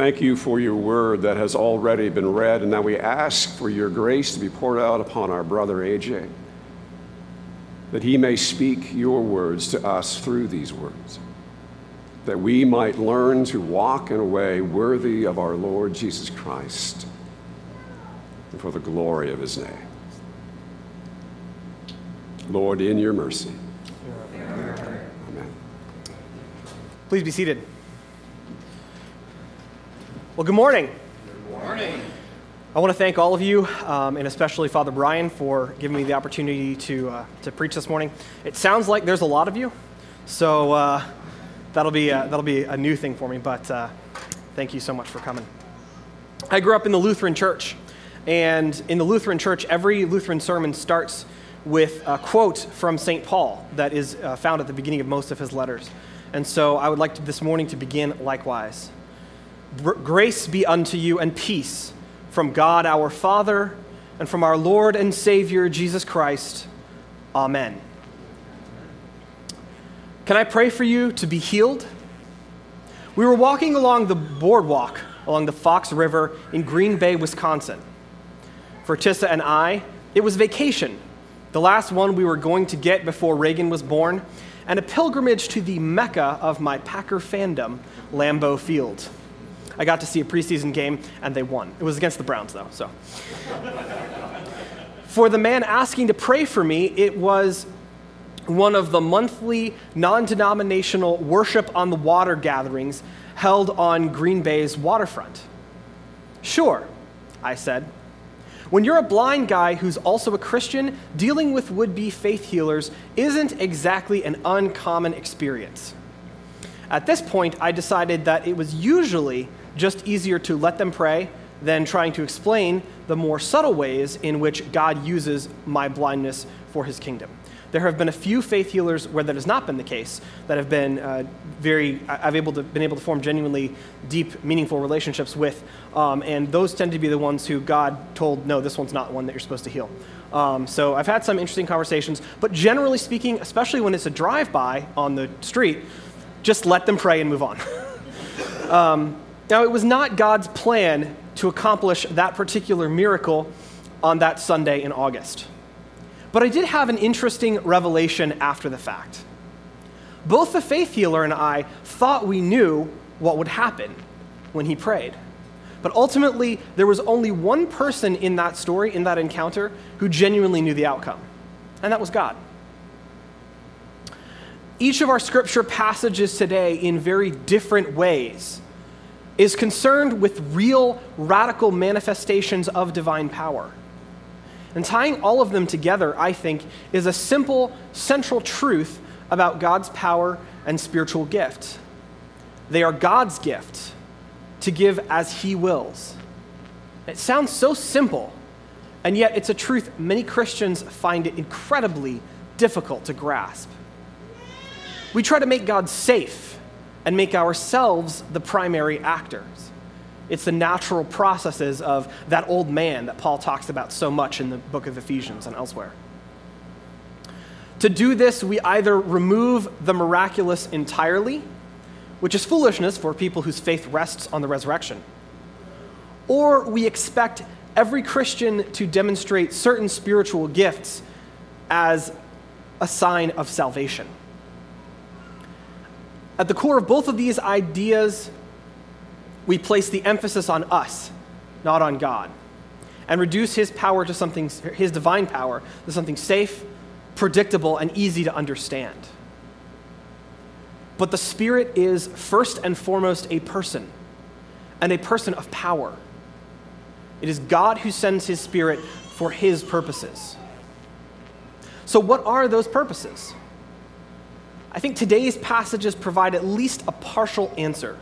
Thank you for your word that has already been read, and now we ask for your grace to be poured out upon our brother AJ, that he may speak your words to us through these words, that we might learn to walk in a way worthy of our Lord Jesus Christ and for the glory of his name. Lord, in your mercy. Amen. Please be seated. Well, good morning. Good morning. I want to thank all of you, um, and especially Father Brian, for giving me the opportunity to, uh, to preach this morning. It sounds like there's a lot of you, so uh, that'll, be, uh, that'll be a new thing for me, but uh, thank you so much for coming. I grew up in the Lutheran Church, and in the Lutheran Church, every Lutheran sermon starts with a quote from St. Paul that is uh, found at the beginning of most of his letters. And so I would like to, this morning to begin likewise. Grace be unto you and peace from God our Father and from our Lord and Savior Jesus Christ. Amen. Can I pray for you to be healed? We were walking along the boardwalk along the Fox River in Green Bay, Wisconsin. For Tissa and I, it was vacation, the last one we were going to get before Reagan was born, and a pilgrimage to the mecca of my Packer fandom, Lambeau Field. I got to see a preseason game, and they won. It was against the Browns, though, so. for the man asking to pray for me, it was one of the monthly non denominational worship on the water gatherings held on Green Bay's waterfront. Sure, I said. When you're a blind guy who's also a Christian, dealing with would be faith healers isn't exactly an uncommon experience. At this point, I decided that it was usually just easier to let them pray than trying to explain the more subtle ways in which God uses my blindness for his kingdom. There have been a few faith healers where that has not been the case, that have been uh, very, I've able to, been able to form genuinely deep, meaningful relationships with, um, and those tend to be the ones who God told, no, this one's not one that you're supposed to heal. Um, so I've had some interesting conversations, but generally speaking, especially when it's a drive by on the street, just let them pray and move on. um, now, it was not God's plan to accomplish that particular miracle on that Sunday in August. But I did have an interesting revelation after the fact. Both the faith healer and I thought we knew what would happen when he prayed. But ultimately, there was only one person in that story, in that encounter, who genuinely knew the outcome, and that was God. Each of our scripture passages today, in very different ways, is concerned with real, radical manifestations of divine power. And tying all of them together, I think, is a simple, central truth about God's power and spiritual gift. They are God's gift to give as He wills. It sounds so simple, and yet it's a truth many Christians find it incredibly difficult to grasp. We try to make God safe and make ourselves the primary actors. It's the natural processes of that old man that Paul talks about so much in the book of Ephesians and elsewhere. To do this, we either remove the miraculous entirely, which is foolishness for people whose faith rests on the resurrection, or we expect every Christian to demonstrate certain spiritual gifts as a sign of salvation. At the core of both of these ideas, we place the emphasis on us, not on God, and reduce his power to something, his divine power, to something safe, predictable, and easy to understand. But the Spirit is first and foremost a person, and a person of power. It is God who sends his Spirit for his purposes. So, what are those purposes? I think today's passages provide at least a partial answer.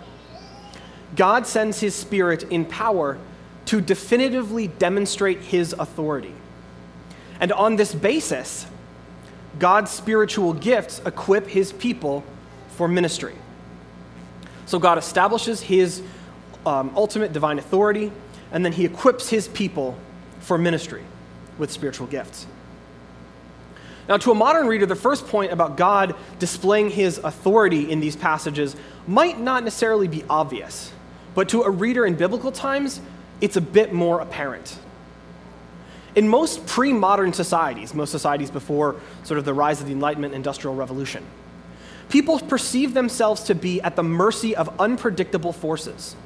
God sends his spirit in power to definitively demonstrate his authority. And on this basis, God's spiritual gifts equip his people for ministry. So God establishes his um, ultimate divine authority, and then he equips his people for ministry with spiritual gifts. Now, to a modern reader, the first point about God displaying his authority in these passages might not necessarily be obvious. but to a reader in biblical times, it's a bit more apparent. In most pre modern societies, most societies before sort of the rise of the Enlightenment Industrial Revolution, people perceived themselves to be at the mercy of unpredictable forces.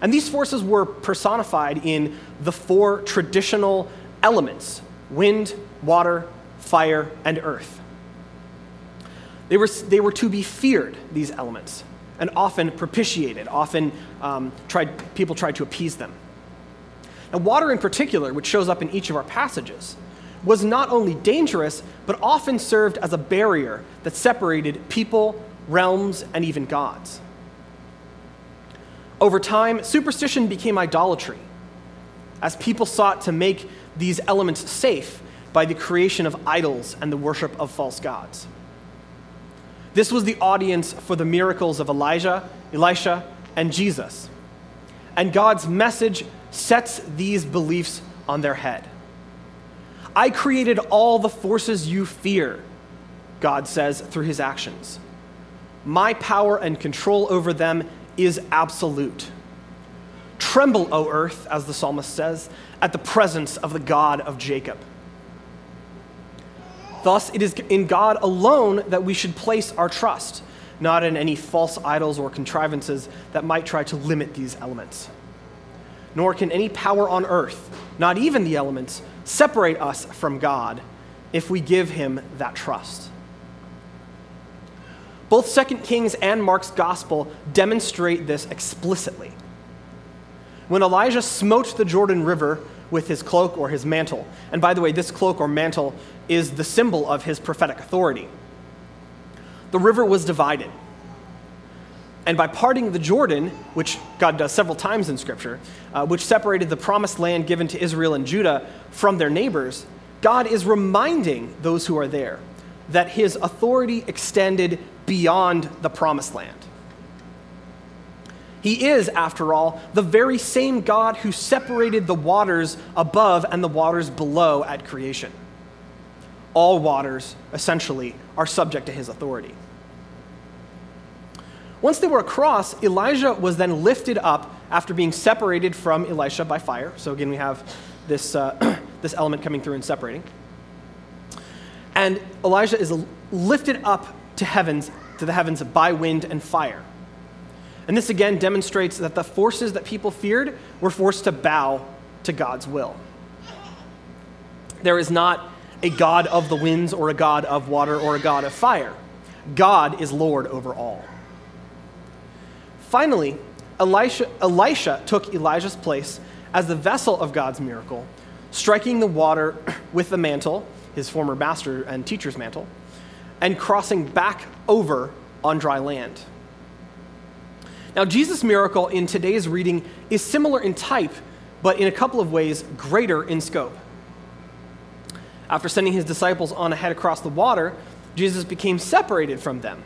And these forces were personified in the four traditional elements wind, water, fire, and earth. They were, they were to be feared, these elements, and often propitiated. Often um, tried, people tried to appease them. And water, in particular, which shows up in each of our passages, was not only dangerous, but often served as a barrier that separated people, realms, and even gods. Over time, superstition became idolatry, as people sought to make these elements safe by the creation of idols and the worship of false gods. This was the audience for the miracles of Elijah, Elisha, and Jesus. And God's message sets these beliefs on their head. I created all the forces you fear, God says through his actions. My power and control over them is absolute. Tremble, O earth, as the psalmist says, at the presence of the God of Jacob. Thus, it is in God alone that we should place our trust, not in any false idols or contrivances that might try to limit these elements. Nor can any power on earth, not even the elements, separate us from God if we give him that trust. Both 2 Kings and Mark's gospel demonstrate this explicitly. When Elijah smote the Jordan River with his cloak or his mantle, and by the way, this cloak or mantle is the symbol of his prophetic authority. The river was divided. And by parting the Jordan, which God does several times in Scripture, uh, which separated the promised land given to Israel and Judah from their neighbors, God is reminding those who are there that his authority extended beyond the promised land. He is, after all, the very same God who separated the waters above and the waters below at creation all waters, essentially, are subject to his authority. Once they were across, Elijah was then lifted up after being separated from Elisha by fire. So again, we have this, uh, this element coming through and separating. And Elijah is lifted up to heavens, to the heavens by wind and fire. And this again demonstrates that the forces that people feared were forced to bow to God's will. There is not a God of the winds or a God of water or a God of fire. God is Lord over all. Finally, Elisha, Elisha took Elijah's place as the vessel of God's miracle, striking the water with the mantle, his former master and teacher's mantle, and crossing back over on dry land. Now, Jesus' miracle in today's reading is similar in type, but in a couple of ways greater in scope. After sending his disciples on ahead across the water, Jesus became separated from them.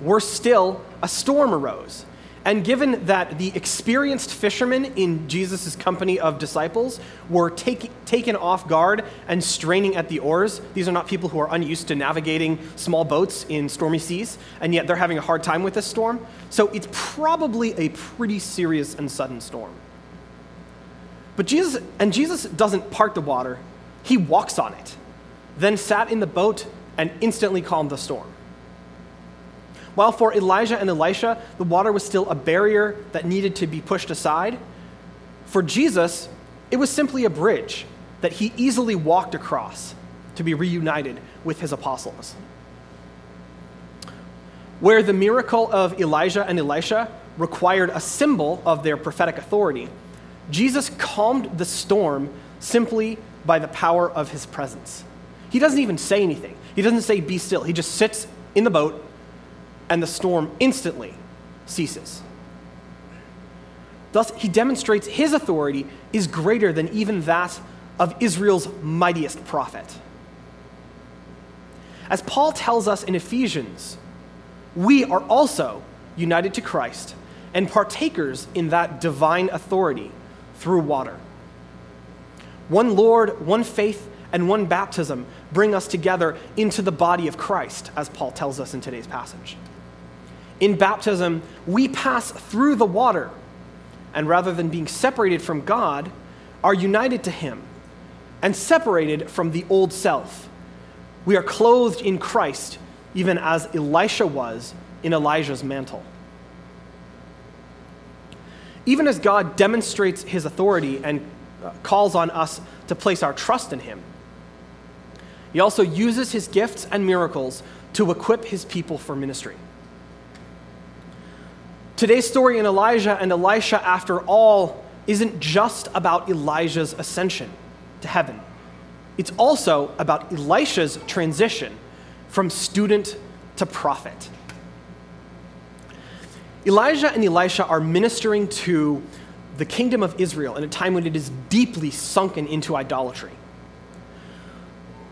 Worse still, a storm arose. And given that the experienced fishermen in Jesus' company of disciples were take, taken off guard and straining at the oars, these are not people who are unused to navigating small boats in stormy seas, and yet they're having a hard time with this storm. So it's probably a pretty serious and sudden storm. But Jesus, and Jesus doesn't part the water, he walks on it, then sat in the boat and instantly calmed the storm. While for Elijah and Elisha, the water was still a barrier that needed to be pushed aside, for Jesus, it was simply a bridge that he easily walked across to be reunited with his apostles. Where the miracle of Elijah and Elisha required a symbol of their prophetic authority, Jesus calmed the storm simply by the power of his presence. He doesn't even say anything. He doesn't say, be still. He just sits in the boat, and the storm instantly ceases. Thus, he demonstrates his authority is greater than even that of Israel's mightiest prophet. As Paul tells us in Ephesians, we are also united to Christ and partakers in that divine authority through water. One Lord, one faith, and one baptism bring us together into the body of Christ, as Paul tells us in today's passage. In baptism, we pass through the water, and rather than being separated from God, are united to Him and separated from the old self. We are clothed in Christ, even as Elisha was in Elijah's mantle. Even as God demonstrates his authority and calls on us to place our trust in him, he also uses his gifts and miracles to equip his people for ministry. Today's story in Elijah and Elisha, after all, isn't just about Elijah's ascension to heaven. It's also about Elisha's transition from student to prophet. Elijah and Elisha are ministering to the kingdom of Israel in a time when it is deeply sunken into idolatry.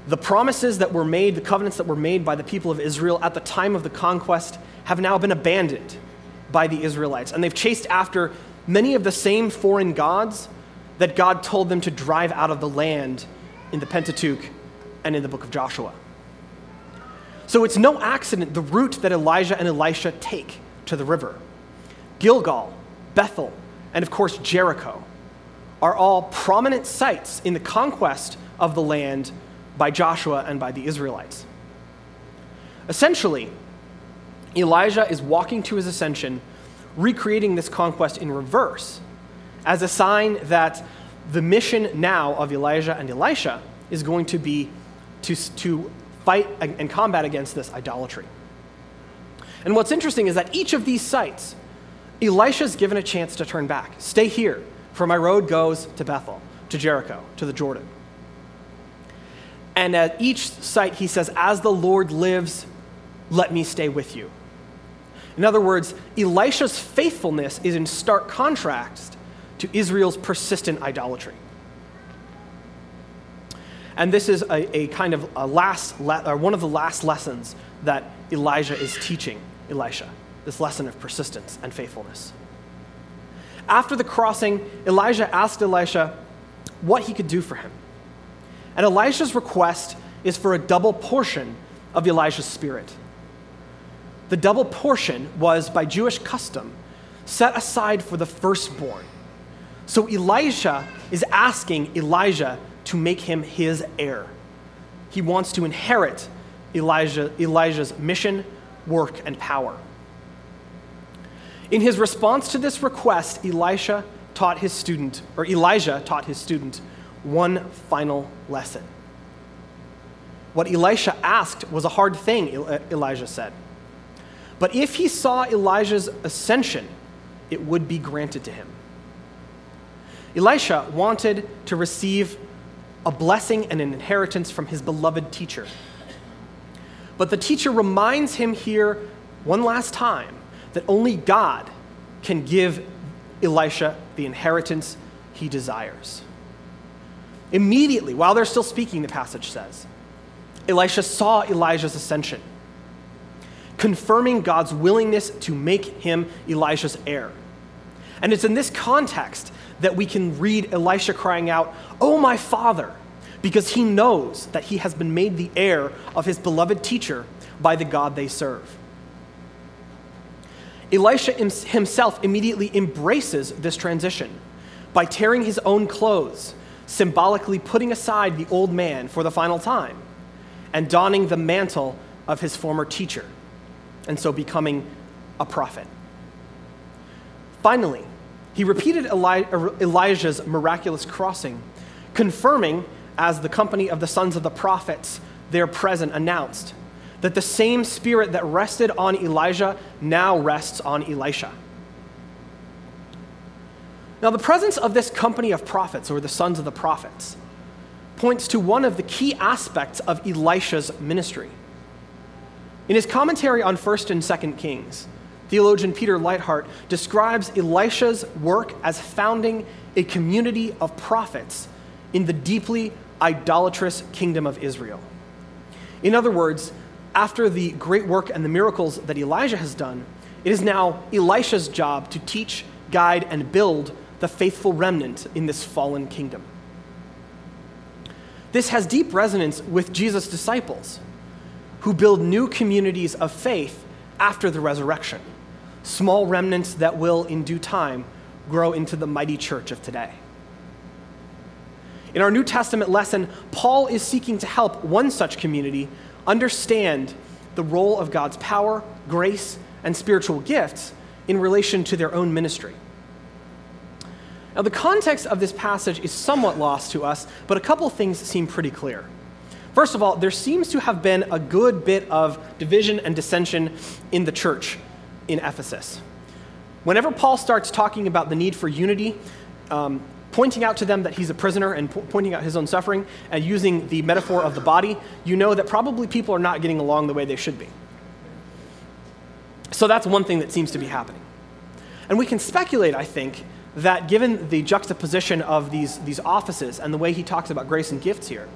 The promises that were made, the covenants that were made by the people of Israel at the time of the conquest, have now been abandoned by the Israelites. And they've chased after many of the same foreign gods that God told them to drive out of the land in the Pentateuch and in the book of Joshua. So it's no accident the route that Elijah and Elisha take to the river. Gilgal, Bethel, and of course Jericho are all prominent sites in the conquest of the land by Joshua and by the Israelites. Essentially, Elijah is walking to his ascension, recreating this conquest in reverse as a sign that the mission now of Elijah and Elisha is going to be to, to fight and combat against this idolatry. And what's interesting is that each of these sites, Elisha's given a chance to turn back. Stay here, for my road goes to Bethel, to Jericho, to the Jordan. And at each site, he says, As the Lord lives, let me stay with you. In other words, Elisha's faithfulness is in stark contrast to Israel's persistent idolatry. And this is a, a kind of a last, or one of the last lessons that Elijah is teaching Elisha this lesson of persistence and faithfulness. After the crossing, Elijah asked Elisha what he could do for him. And Elisha's request is for a double portion of Elijah's spirit. The double portion was, by Jewish custom, set aside for the firstborn. So Elisha is asking Elijah to make him his heir. He wants to inherit Elijah, Elijah's mission work, and power. In his response to this request, Elisha taught his student, or Elijah taught his student, one final lesson. What Elisha asked was a hard thing, uh, Elijah said. But if he saw Elijah's ascension, it would be granted to him. Elisha wanted to receive a blessing and an inheritance from his beloved teacher. But the teacher reminds him here one last time that only God can give Elisha the inheritance he desires. Immediately, while they're still speaking, the passage says, Elisha saw Elijah's ascension, confirming God's willingness to make him Elijah's heir. And it's in this context that we can read Elisha crying out, Oh, my father, because he knows that he has been made the heir of his beloved teacher by the God they serve. Elisha himself immediately embraces this transition by tearing his own clothes, symbolically putting aside the old man for the final time, and donning the mantle of his former teacher, and so becoming a prophet. Finally, he repeated Eli- Elijah's miraculous crossing, confirming as the company of the sons of the prophets there present announced that the same spirit that rested on Elijah now rests on Elisha. Now, the presence of this company of prophets, or the sons of the prophets, points to one of the key aspects of Elisha's ministry. In his commentary on 1st and 2nd Kings, theologian Peter Leithart describes Elisha's work as founding a community of prophets in the deeply idolatrous kingdom of Israel. In other words, after the great work and the miracles that Elijah has done, it is now Elisha's job to teach, guide, and build the faithful remnant in this fallen kingdom. This has deep resonance with Jesus' disciples, who build new communities of faith after the resurrection, small remnants that will, in due time, grow into the mighty church of today. In our New Testament lesson, Paul is seeking to help one such community understand the role of God's power, grace, and spiritual gifts in relation to their own ministry. Now, the context of this passage is somewhat lost to us, but a couple things seem pretty clear. First of all, there seems to have been a good bit of division and dissension in the church in Ephesus. Whenever Paul starts talking about the need for unity, um, pointing out to them that he's a prisoner and po- pointing out his own suffering, and using the metaphor of the body, you know that probably people are not getting along the way they should be. So that's one thing that seems to be happening. And we can speculate, I think, that given the juxtaposition of these, these offices and the way he talks about grace and gifts here,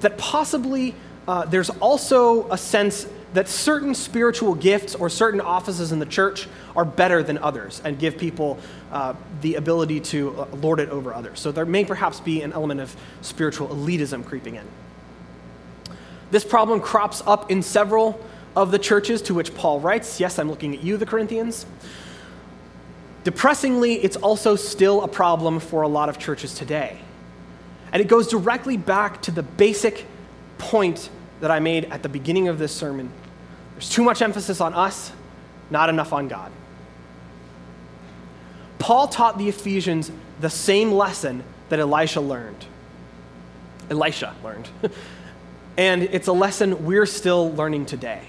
that possibly uh, there's also a sense that certain spiritual gifts or certain offices in the church are better than others and give people uh, the ability to uh, lord it over others. So there may perhaps be an element of spiritual elitism creeping in. This problem crops up in several of the churches to which Paul writes. Yes, I'm looking at you, the Corinthians. Depressingly, it's also still a problem for a lot of churches today. And it goes directly back to the basic point that I made at the beginning of this sermon. There's too much emphasis on us, not enough on God. Paul taught the Ephesians the same lesson that Elisha learned. Elisha learned. and it's a lesson we're still learning today.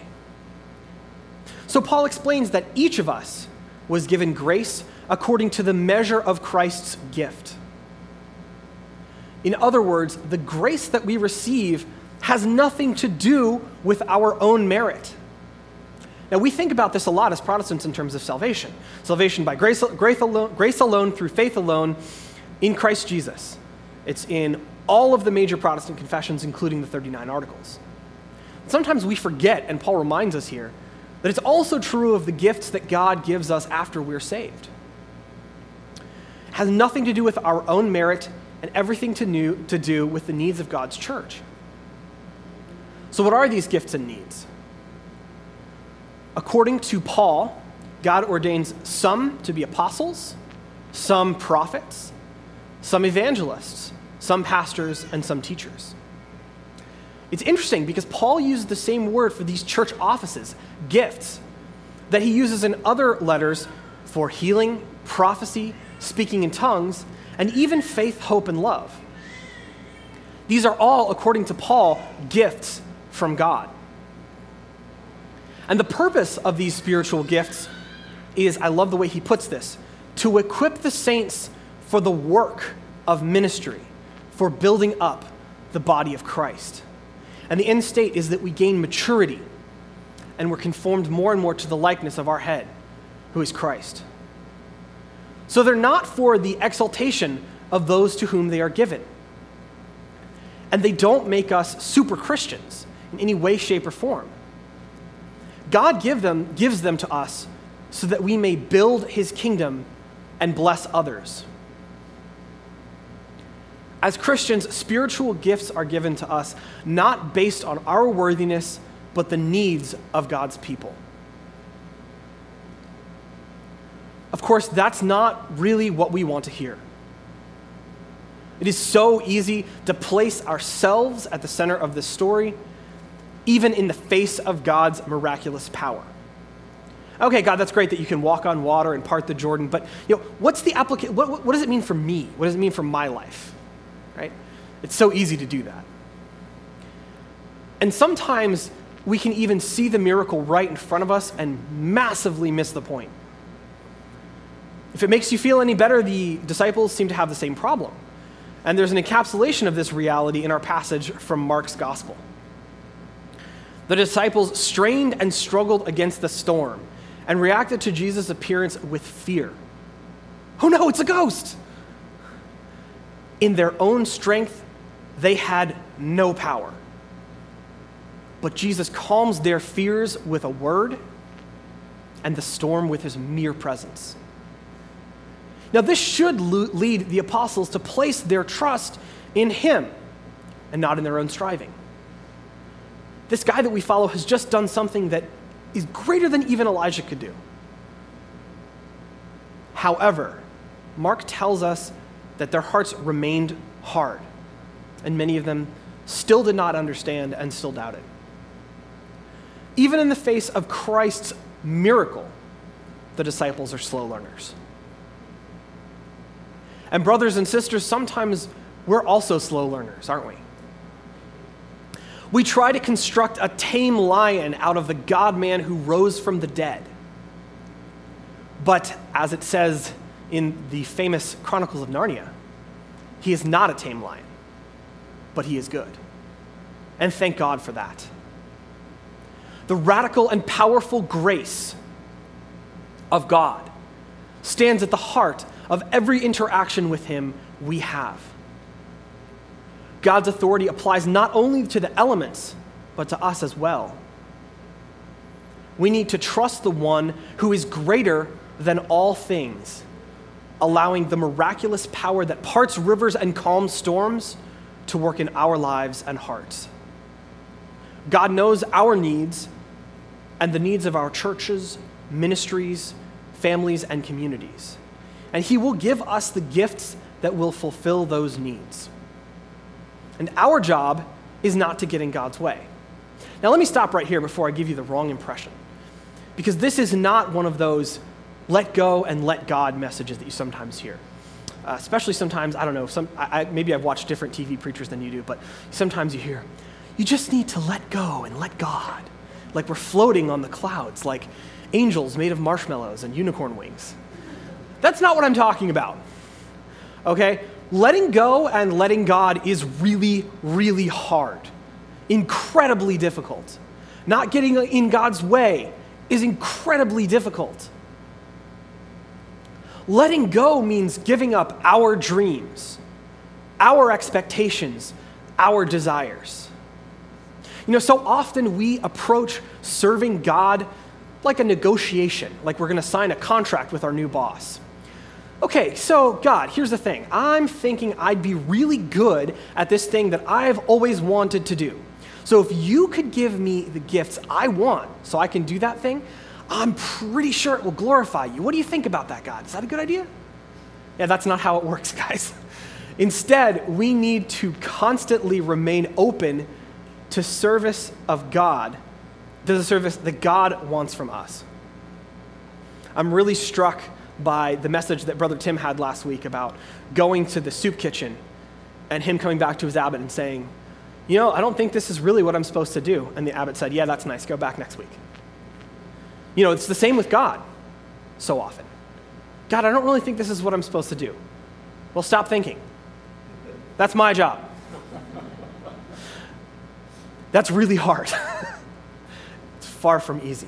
So Paul explains that each of us was given grace according to the measure of Christ's gift. In other words, the grace that we receive has nothing to do with our own merit. Now, we think about this a lot as Protestants in terms of salvation salvation by grace, grace, alone, grace alone, through faith alone, in Christ Jesus. It's in all of the major Protestant confessions, including the 39 Articles. Sometimes we forget, and Paul reminds us here, that it's also true of the gifts that God gives us after we're saved. It has nothing to do with our own merit and everything to, new, to do with the needs of God's church. So, what are these gifts and needs? According to Paul, God ordains some to be apostles, some prophets, some evangelists, some pastors, and some teachers. It's interesting because Paul uses the same word for these church offices, gifts, that he uses in other letters for healing, prophecy, speaking in tongues, and even faith, hope, and love. These are all, according to Paul, gifts from God. And the purpose of these spiritual gifts is, I love the way he puts this, to equip the saints for the work of ministry, for building up the body of Christ. And the end state is that we gain maturity and we're conformed more and more to the likeness of our head, who is Christ. So they're not for the exaltation of those to whom they are given. And they don't make us super Christians in any way, shape, or form. God give them, gives them to us so that we may build his kingdom and bless others. As Christians, spiritual gifts are given to us not based on our worthiness, but the needs of God's people. Of course, that's not really what we want to hear. It is so easy to place ourselves at the center of this story, even in the face of God's miraculous power. Okay, God, that's great that you can walk on water and part the Jordan, but you know, what's the application? What, what does it mean for me? What does it mean for my life? right? It's so easy to do that. And sometimes we can even see the miracle right in front of us and massively miss the point. If it makes you feel any better, the disciples seem to have the same problem. And there's an encapsulation of this reality in our passage from Mark's gospel. The disciples strained and struggled against the storm and reacted to Jesus' appearance with fear. Oh no, it's a ghost! in their own strength, they had no power. But Jesus calms their fears with a word and the storm with his mere presence. Now, this should lead the apostles to place their trust in him and not in their own striving. This guy that we follow has just done something that is greater than even Elijah could do. However, Mark tells us that their hearts remained hard, and many of them still did not understand and still doubted. Even in the face of Christ's miracle, the disciples are slow learners. And, brothers and sisters, sometimes we're also slow learners, aren't we? We try to construct a tame lion out of the God man who rose from the dead. But as it says in the famous Chronicles of Narnia, he is not a tame lion, but he is good. And thank God for that. The radical and powerful grace of God stands at the heart of every interaction with him we have. God's authority applies not only to the elements, but to us as well. We need to trust the one who is greater than all things, allowing the miraculous power that parts rivers and calms storms to work in our lives and hearts. God knows our needs and the needs of our churches, ministries, families, and communities. And He will give us the gifts that will fulfill those needs. And our job is not to get in God's way. Now, let me stop right here before I give you the wrong impression. Because this is not one of those let go and let God messages that you sometimes hear. Uh, especially sometimes, I don't know, some, I, maybe I've watched different TV preachers than you do, but sometimes you hear, you just need to let go and let God. Like we're floating on the clouds, like angels made of marshmallows and unicorn wings. That's not what I'm talking about. Okay? Letting go and letting God is really, really hard, incredibly difficult. Not getting in God's way is incredibly difficult. Letting go means giving up our dreams, our expectations, our desires. You know, so often we approach serving God like a negotiation, like we're going to sign a contract with our new boss. Okay, so God, here's the thing. I'm thinking I'd be really good at this thing that I've always wanted to do. So if you could give me the gifts I want so I can do that thing, I'm pretty sure it will glorify you. What do you think about that, God? Is that a good idea? Yeah, that's not how it works, guys. Instead, we need to constantly remain open to service of God, to the service that God wants from us. I'm really struck by the message that Brother Tim had last week about going to the soup kitchen and him coming back to his abbot and saying, You know, I don't think this is really what I'm supposed to do. And the abbot said, Yeah, that's nice. Go back next week. You know, it's the same with God so often. God, I don't really think this is what I'm supposed to do. Well, stop thinking. That's my job. That's really hard. it's far from easy.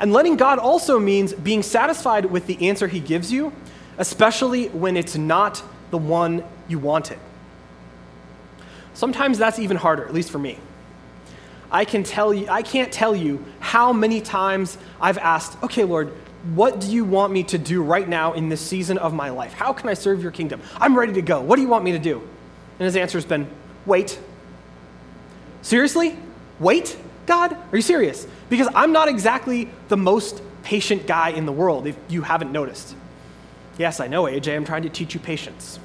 And letting God also means being satisfied with the answer He gives you, especially when it's not the one you wanted. Sometimes that's even harder, at least for me. I can tell you, I can't tell you how many times I've asked, okay, Lord, what do you want me to do right now in this season of my life? How can I serve your kingdom? I'm ready to go. What do you want me to do? And his answer has been, wait. Seriously? Wait, God? Are you serious? Because I'm not exactly the most patient guy in the world, if you haven't noticed. Yes, I know, AJ, I'm trying to teach you patience.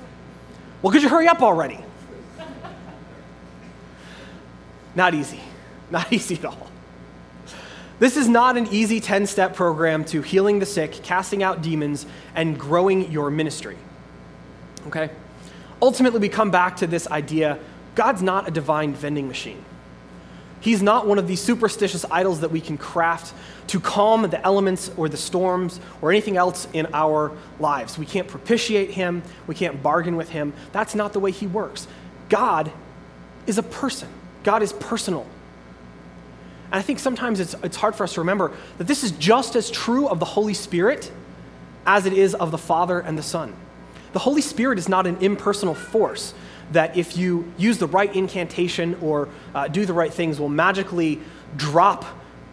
Well, could you hurry up already? not easy. Not easy at all. This is not an easy 10 step program to healing the sick, casting out demons, and growing your ministry. Okay? Ultimately, we come back to this idea God's not a divine vending machine. He's not one of these superstitious idols that we can craft to calm the elements or the storms or anything else in our lives. We can't propitiate him, we can't bargain with him. That's not the way he works. God is a person, God is personal. And I think sometimes it's, it's hard for us to remember that this is just as true of the Holy Spirit as it is of the Father and the Son. The Holy Spirit is not an impersonal force that if you use the right incantation or uh, do the right things will magically drop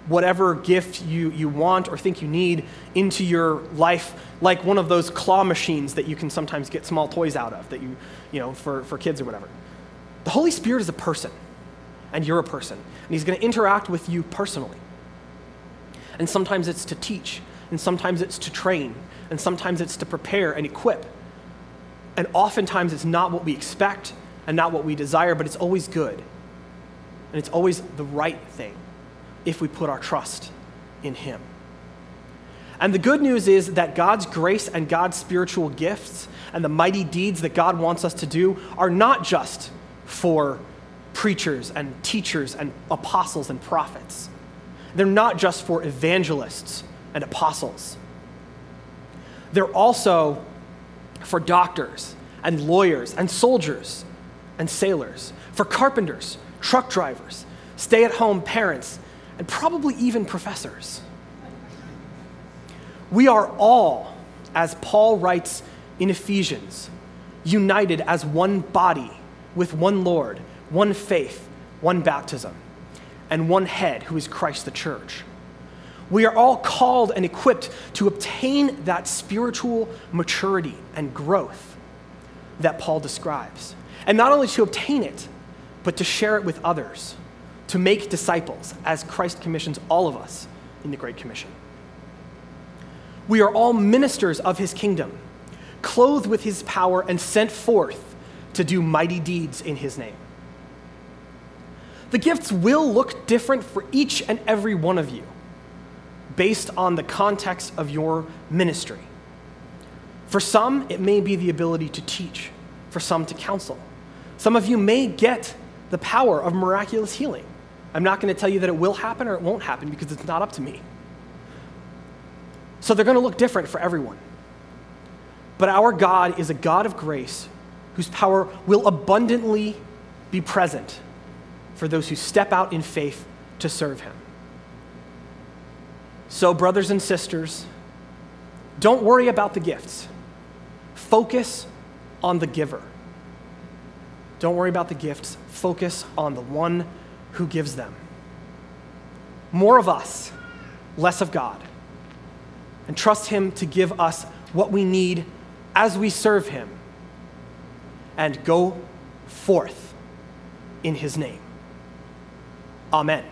whatever gift you, you want or think you need into your life like one of those claw machines that you can sometimes get small toys out of that you you know for, for kids or whatever the holy spirit is a person and you're a person and he's going to interact with you personally and sometimes it's to teach and sometimes it's to train, and sometimes it's to prepare and equip. And oftentimes it's not what we expect and not what we desire, but it's always good. And it's always the right thing if we put our trust in Him. And the good news is that God's grace and God's spiritual gifts and the mighty deeds that God wants us to do are not just for preachers and teachers and apostles and prophets. They're not just for evangelists and apostles. They're also for doctors and lawyers and soldiers and sailors, for carpenters, truck drivers, stay at home parents, and probably even professors. We are all, as Paul writes in Ephesians, united as one body with one Lord, one faith, one baptism, and one head who is Christ the church. We are all called and equipped to obtain that spiritual maturity and growth that Paul describes. And not only to obtain it, but to share it with others, to make disciples, as Christ commissions all of us in the Great Commission. We are all ministers of his kingdom, clothed with his power and sent forth to do mighty deeds in his name. The gifts will look different for each and every one of you based on the context of your ministry. For some, it may be the ability to teach, for some, to counsel. Some of you may get the power of miraculous healing. I'm not going to tell you that it will happen or it won't happen because it's not up to me. So they're going to look different for everyone. But our God is a God of grace whose power will abundantly be present for those who step out in faith to serve him. So, brothers and sisters, don't worry about the gifts. Focus on the giver. Don't worry about the gifts. Focus on the one who gives them. More of us, less of God and trust Him to give us what we need as we serve Him and go forth in His name. Amen.